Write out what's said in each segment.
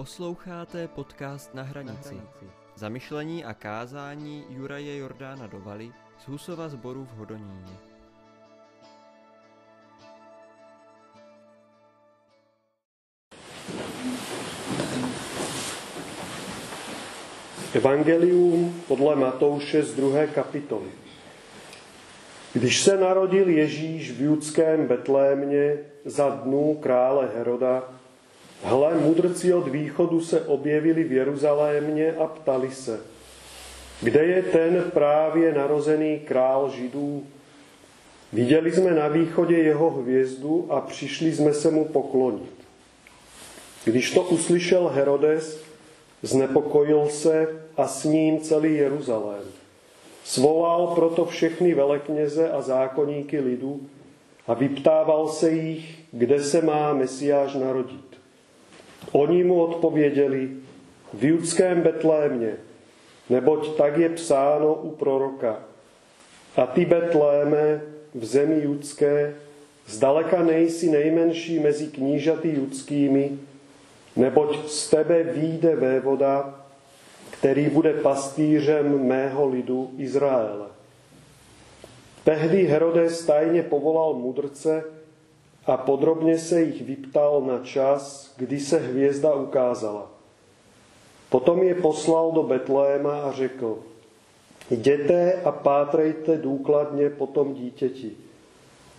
Posloucháte podcast Na hranici. Zamyšlení a kázání Juraje Jordána Dovaly z Husova zboru v Hodoníně. Evangelium podle Matouše z druhé kapitoly. Když se narodil Ježíš v judském Betlémě za dnů krále Heroda, hle, mudrci od východu se objevili v Jeruzalémě a ptali se, kde je ten právě narozený král Židů? Viděli jsme na východě jeho hvězdu a přišli jsme se mu poklonit. Když to uslyšel Herodes, znepokojil se a s ním celý Jeruzalém. Svolal proto všechny velekněze a zákonníky lidu a vyptával se jich, kde se má Mesiáš narodit. Oni mu odpověděli, v judském Betlémě, neboť tak je psáno u proroka. A ty, Betléme, v zemi judské, zdaleka nejsi nejmenší mezi knížaty judskými, neboť z tebe výjde vévoda, který bude pastýřem mého lidu Izraele. Tehdy Herodes tajně povolal mudrce a podrobně se jich vyptal na čas, kdy se hvězda ukázala. Potom je poslal do Betléma a řekl, jděte a pátrejte důkladně po tom dítěti.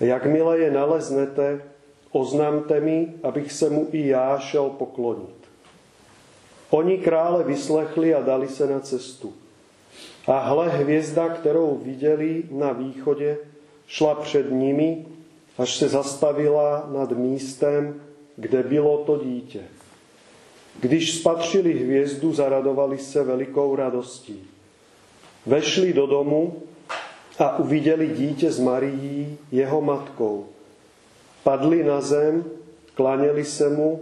Jakmile je naleznete, oznamte mi, abych se mu i já šel poklonit. Oni krále vyslechli a dali se na cestu. A hle hvězda, kterou viděli na východě, šla před nimi, až se zastavila nad místem, kde bylo to dítě. Když spatřili hvězdu, zaradovali se velikou radostí. Vešli do domu a uviděli dítě s Marií, jeho matkou. Padli na zem, klaněli se mu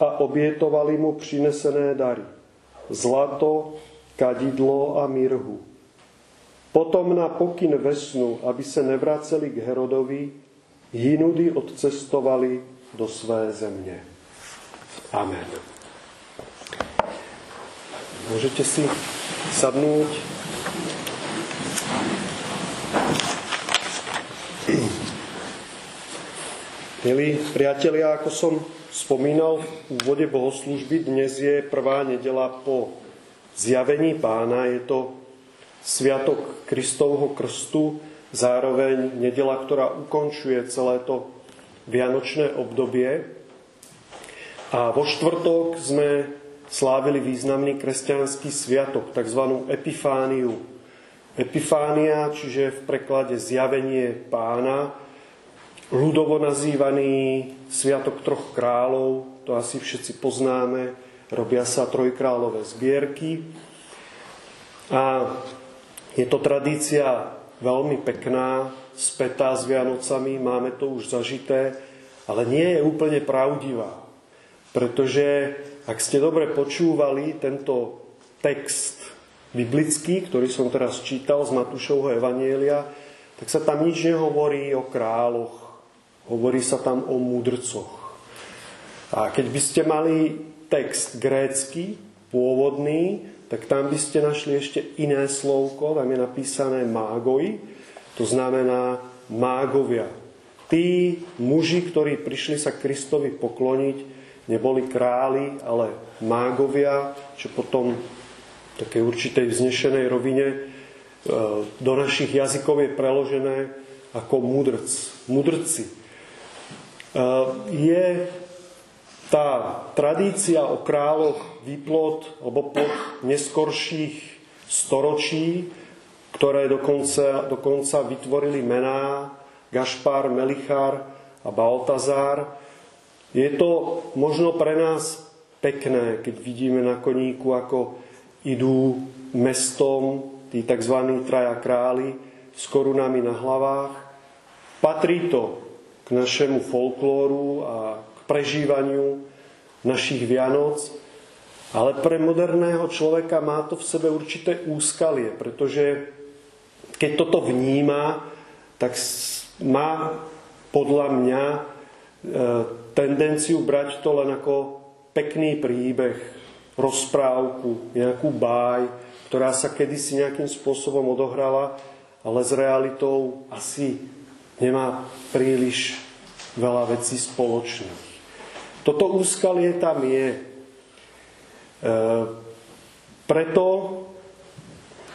a obětovali mu přinesené dary. Zlato, kadidlo a mirhu. Potom na pokyn vesnu, aby se nevraceli k Herodovi, jinudy odcestovali do své země. Amen. Můžete si sadnout. Milí priatelia, ako som spomínal v úvode bohoslužby, dnes je prvá nedela po zjavení pána. Je to sviatok Kristovho krstu, zároveň nedela, ktorá ukončuje celé to vianočné obdobie. A vo štvrtok sme slávili významný kresťanský sviatok, tzv. epifániu. Epifánia, čiže v preklade zjavenie pána, ľudovo nazývaný Sviatok troch kráľov, to asi všetci poznáme, robia sa trojkrálové zbierky. A je to tradícia veľmi pekná, spätá s Vianocami, máme to už zažité, ale nie je úplne pravdivá. Pretože ak ste dobre počúvali tento text biblický, ktorý som teraz čítal z Matúšovho Evanielia, tak sa tam nič nehovorí o kráľoch, Hovorí sa tam o múdrcoch. A keď by ste mali text grécky, pôvodný, tak tam by ste našli ešte iné slovko, tam je napísané mágoj, to znamená mágovia. Tí muži, ktorí prišli sa Kristovi pokloniť, neboli králi, ale mágovia, čo potom v takej určitej vznešenej rovine e, do našich jazykov je preložené ako mudrc, mudrci. Eh, je tá tradícia o kráľoch výplod alebo pod neskorších storočí, ktoré dokonca, dokonca vytvorili mená Gašpar, Melichar a Baltazár. Je to možno pre nás pekné, keď vidíme na koníku, ako idú mestom tí tzv. traja králi s korunami na hlavách. Patrí to k našemu folklóru a prežívaniu našich Vianoc. Ale pre moderného človeka má to v sebe určité úskalie, pretože keď toto vníma, tak má podľa mňa e, tendenciu brať to len ako pekný príbeh, rozprávku, nejakú báj, ktorá sa kedysi nejakým spôsobom odohrala, ale s realitou asi nemá príliš veľa vecí spoločných. Toto úskalie tam je. E, preto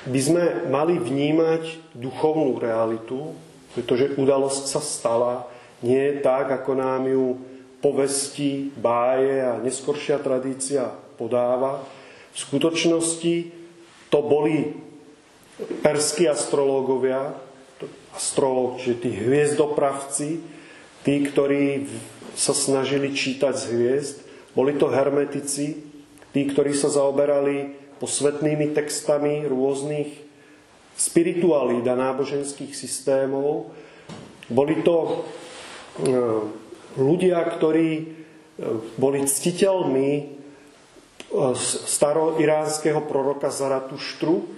by sme mali vnímať duchovnú realitu, pretože udalosť sa stala nie tak, ako nám ju povesti, báje a neskoršia tradícia podáva. V skutočnosti to boli perskí astrológovia, astrológ, čiže tí hviezdopravci, tí, ktorí sa snažili čítať z hviezd, boli to hermetici, tí, ktorí sa zaoberali posvetnými textami rôznych spiritualít a náboženských systémov. Boli to e, ľudia, ktorí e, boli ctiteľmi e, staroiránskeho proroka Zaratuštru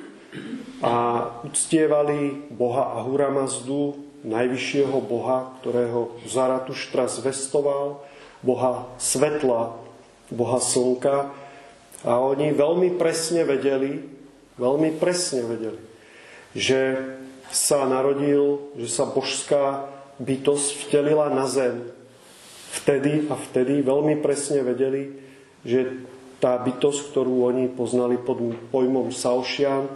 a uctievali boha Ahura Mazdu, najvyššieho boha, ktorého Zaratuštra zvestoval, boha svetla, boha slnka. A oni veľmi presne vedeli, veľmi presne vedeli, že sa narodil, že sa božská bytosť vtelila na zem. Vtedy a vtedy veľmi presne vedeli, že tá bytosť, ktorú oni poznali pod pojmom Saušiant,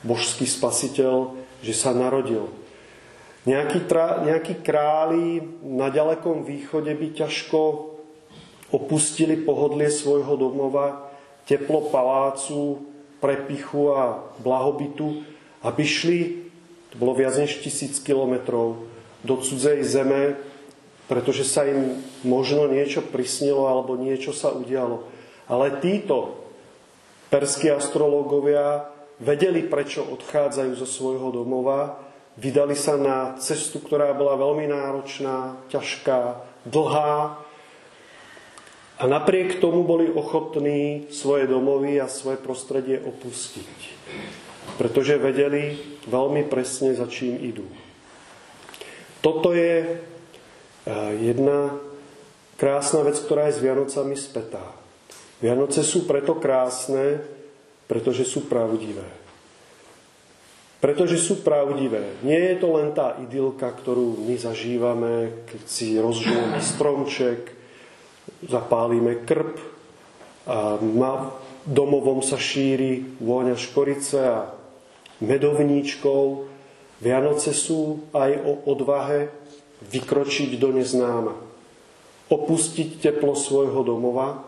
božský spasiteľ, že sa narodil. Nejakí, tra, nejakí králi na ďalekom východe by ťažko opustili pohodlie svojho domova, teplo palácu, prepichu a blahobytu, aby šli, to bolo viac než tisíc kilometrov, do cudzej zeme, pretože sa im možno niečo prisnilo alebo niečo sa udialo. Ale títo perskí astrológovia vedeli, prečo odchádzajú zo svojho domova, vydali sa na cestu, ktorá bola veľmi náročná, ťažká, dlhá, a napriek tomu boli ochotní svoje domovy a svoje prostredie opustiť. Pretože vedeli veľmi presne, za čím idú. Toto je e, jedna krásna vec, ktorá je s Vianocami spätá. Vianoce sú preto krásne, pretože sú pravdivé. Pretože sú pravdivé. Nie je to len tá idylka, ktorú my zažívame, keď si rozžujeme stromček, zapálime krp a na domovom sa šíri vôňa škorice a medovníčkov. Vianoce sú aj o odvahe vykročiť do neznáma. Opustiť teplo svojho domova,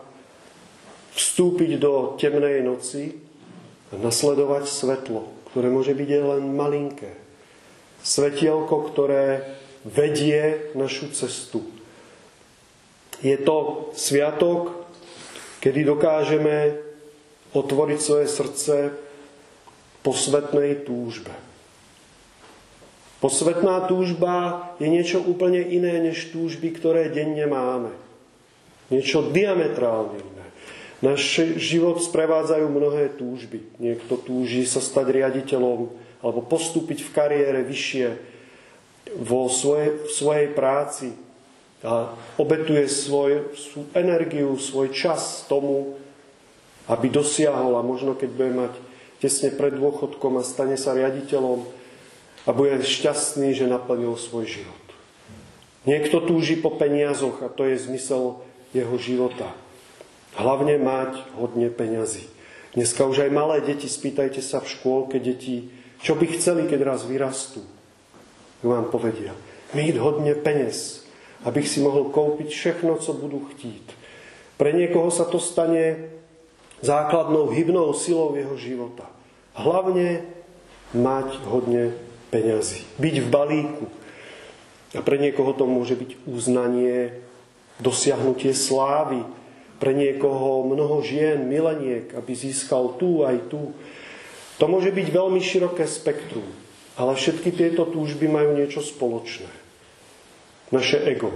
vstúpiť do temnej noci a nasledovať svetlo, ktoré môže byť len malinké. Svetielko, ktoré vedie našu cestu je to sviatok, kedy dokážeme otvoriť svoje srdce posvetnej túžbe. Posvetná túžba je niečo úplne iné než túžby, ktoré denne máme. Niečo diametrálne iné. Náš život sprevádzajú mnohé túžby. Niekto túži sa stať riaditeľom alebo postúpiť v kariére vyššie vo svojej, v svojej práci, a obetuje svoj, svoju energiu, svoj čas tomu, aby dosiahol a možno keď bude mať tesne pred dôchodkom a stane sa riaditeľom a bude šťastný, že naplnil svoj život. Niekto túži po peniazoch a to je zmysel jeho života. Hlavne mať hodne peňazí. Dneska už aj malé deti, spýtajte sa v škôlke deti, čo by chceli, keď raz vyrastú. Vám povedia, mít hodne peniaz, abych si mohol kúpiť všechno, co budú chtít. Pre niekoho sa to stane základnou hybnou silou jeho života. Hlavne mať hodne peňazí. Byť v balíku. A pre niekoho to môže byť uznanie, dosiahnutie slávy. Pre niekoho mnoho žien, mileniek, aby získal tu aj tu. To môže byť veľmi široké spektrum. Ale všetky tieto túžby majú niečo spoločné naše ego.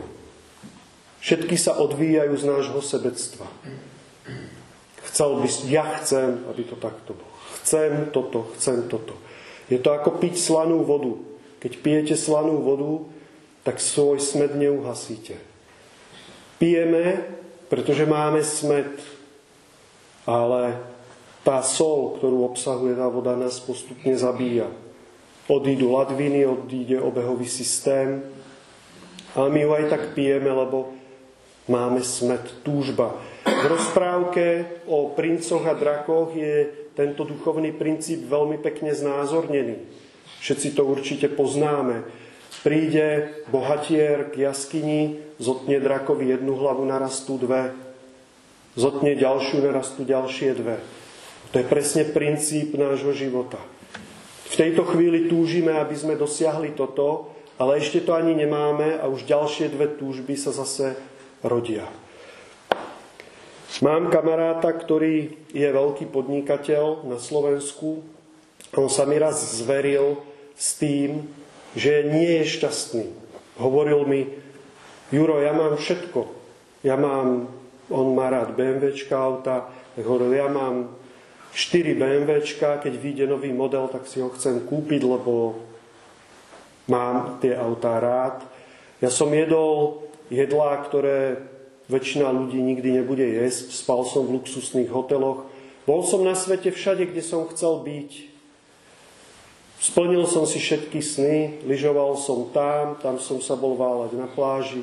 Všetky sa odvíjajú z nášho sebectva. Chcel by, ja chcem, aby to takto bolo. Chcem toto, chcem toto. Je to ako piť slanú vodu. Keď pijete slanú vodu, tak svoj smed neuhasíte. Pijeme, pretože máme smet, ale tá sol, ktorú obsahuje tá voda, nás postupne zabíja. Odídu ladviny, odíde obehový systém, ale my ju aj tak pijeme, lebo máme smet, túžba. V rozprávke o princoch a drakoch je tento duchovný princíp veľmi pekne znázornený. Všetci to určite poznáme. Príde bohatier k jaskyni, zotne drakovi jednu hlavu, narastú dve. Zotne ďalšiu, narastú ďalšie dve. To je presne princíp nášho života. V tejto chvíli túžime, aby sme dosiahli toto, ale ešte to ani nemáme a už ďalšie dve túžby sa zase rodia. Mám kamaráta, ktorý je veľký podnikateľ na Slovensku. On sa mi raz zveril s tým, že nie je šťastný. Hovoril mi, Juro, ja mám všetko. Ja mám, on má rád BMWčka auta, tak hovoril, ja mám 4 BMWčka, keď vyjde nový model, tak si ho chcem kúpiť, lebo mám tie autá rád. Ja som jedol jedlá, ktoré väčšina ľudí nikdy nebude jesť. Spal som v luxusných hoteloch. Bol som na svete všade, kde som chcel byť. Splnil som si všetky sny, lyžoval som tam, tam som sa bol váľať na pláži.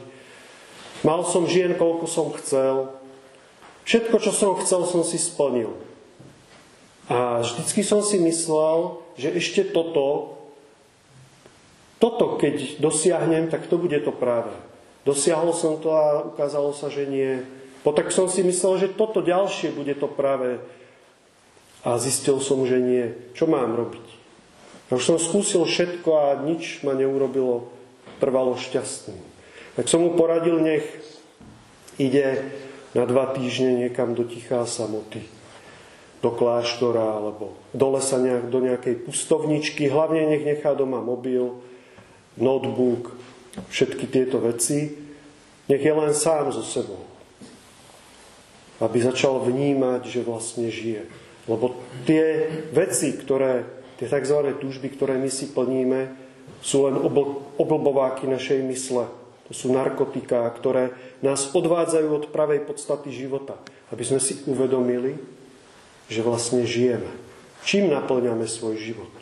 Mal som žien, koľko som chcel. Všetko, čo som chcel, som si splnil. A vždycky som si myslel, že ešte toto, toto keď dosiahnem, tak to bude to práve. Dosiahol som to a ukázalo sa, že nie. tak som si myslel, že toto ďalšie bude to práve. A zistil som, že nie. Čo mám robiť? A už som skúsil všetko a nič ma neurobilo trvalo šťastným. Tak som mu poradil, nech ide na dva týždne niekam do tichá samoty, do kláštora alebo do lesa nejak, do nejakej pustovničky. Hlavne nech nechá doma mobil, notebook, všetky tieto veci. Nech je len sám so sebou. Aby začal vnímať, že vlastne žije. Lebo tie veci, ktoré Tie tzv. túžby, ktoré my si plníme, sú len oblbováky našej mysle. To sú narkotiká, ktoré nás odvádzajú od pravej podstaty života. Aby sme si uvedomili, že vlastne žijeme. Čím naplňame svoj život?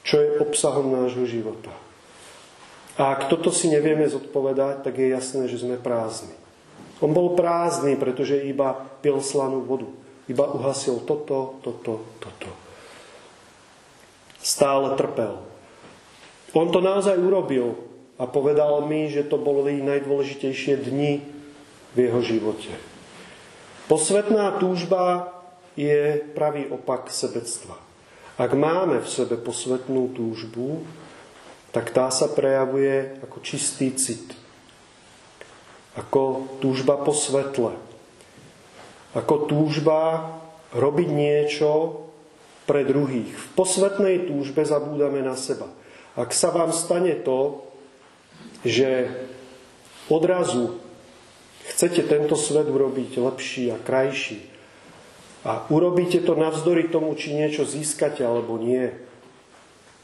Čo je obsahom nášho života? A ak toto si nevieme zodpovedať, tak je jasné, že sme prázdni. On bol prázdny, pretože iba pil slanú vodu. Iba uhasil toto, toto, toto stále trpel. On to naozaj urobil a povedal mi, že to boli najdôležitejšie dni v jeho živote. Posvetná túžba je pravý opak sebectva. Ak máme v sebe posvetnú túžbu, tak tá sa prejavuje ako čistý cit. Ako túžba po svetle. Ako túžba robiť niečo, pre druhých. V posvetnej túžbe zabúdame na seba. Ak sa vám stane to, že odrazu chcete tento svet urobiť lepší a krajší a urobíte to navzdory tomu, či niečo získate alebo nie,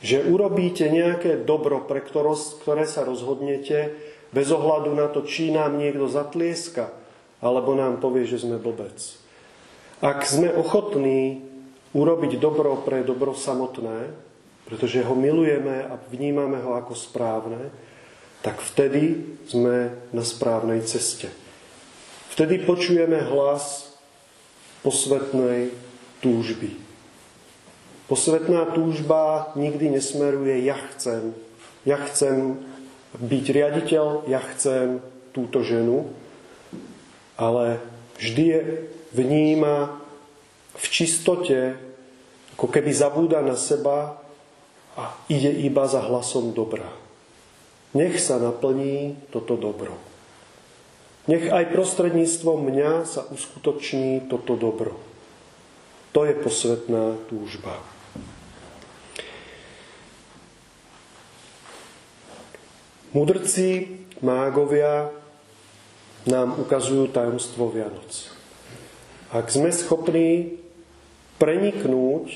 že urobíte nejaké dobro, pre ktoré sa rozhodnete, bez ohľadu na to, či nám niekto zatlieska, alebo nám povie, že sme blbec. Ak sme ochotní urobiť dobro pre dobro samotné, pretože ho milujeme a vnímame ho ako správne, tak vtedy sme na správnej ceste. Vtedy počujeme hlas posvetnej túžby. Posvetná túžba nikdy nesmeruje ja chcem. Ja chcem byť riaditeľ, ja chcem túto ženu, ale vždy je vníma v čistote, ako keby zabúda na seba a ide iba za hlasom dobra. Nech sa naplní toto dobro. Nech aj prostredníctvom mňa sa uskutoční toto dobro. To je posvetná túžba. Mudrci, mágovia nám ukazujú tajomstvo Vianoc. Ak sme schopní preniknúť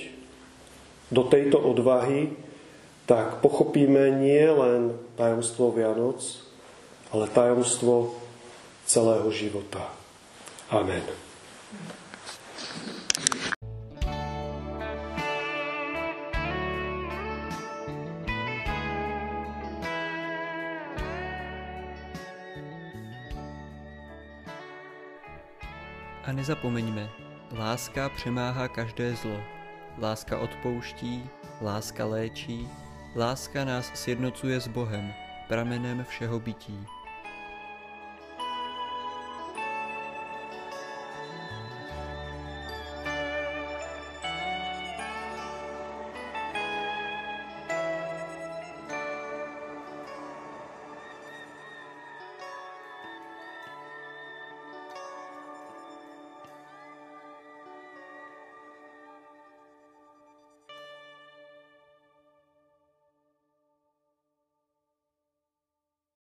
do tejto odvahy, tak pochopíme nie len tajomstvo Vianoc, ale tajomstvo celého života. Amen. A nezapomeňme, láska přemáhá každé zlo. Láska odpouští, láska léčí, láska nás sjednocuje s Bohem, pramenem všeho bytí.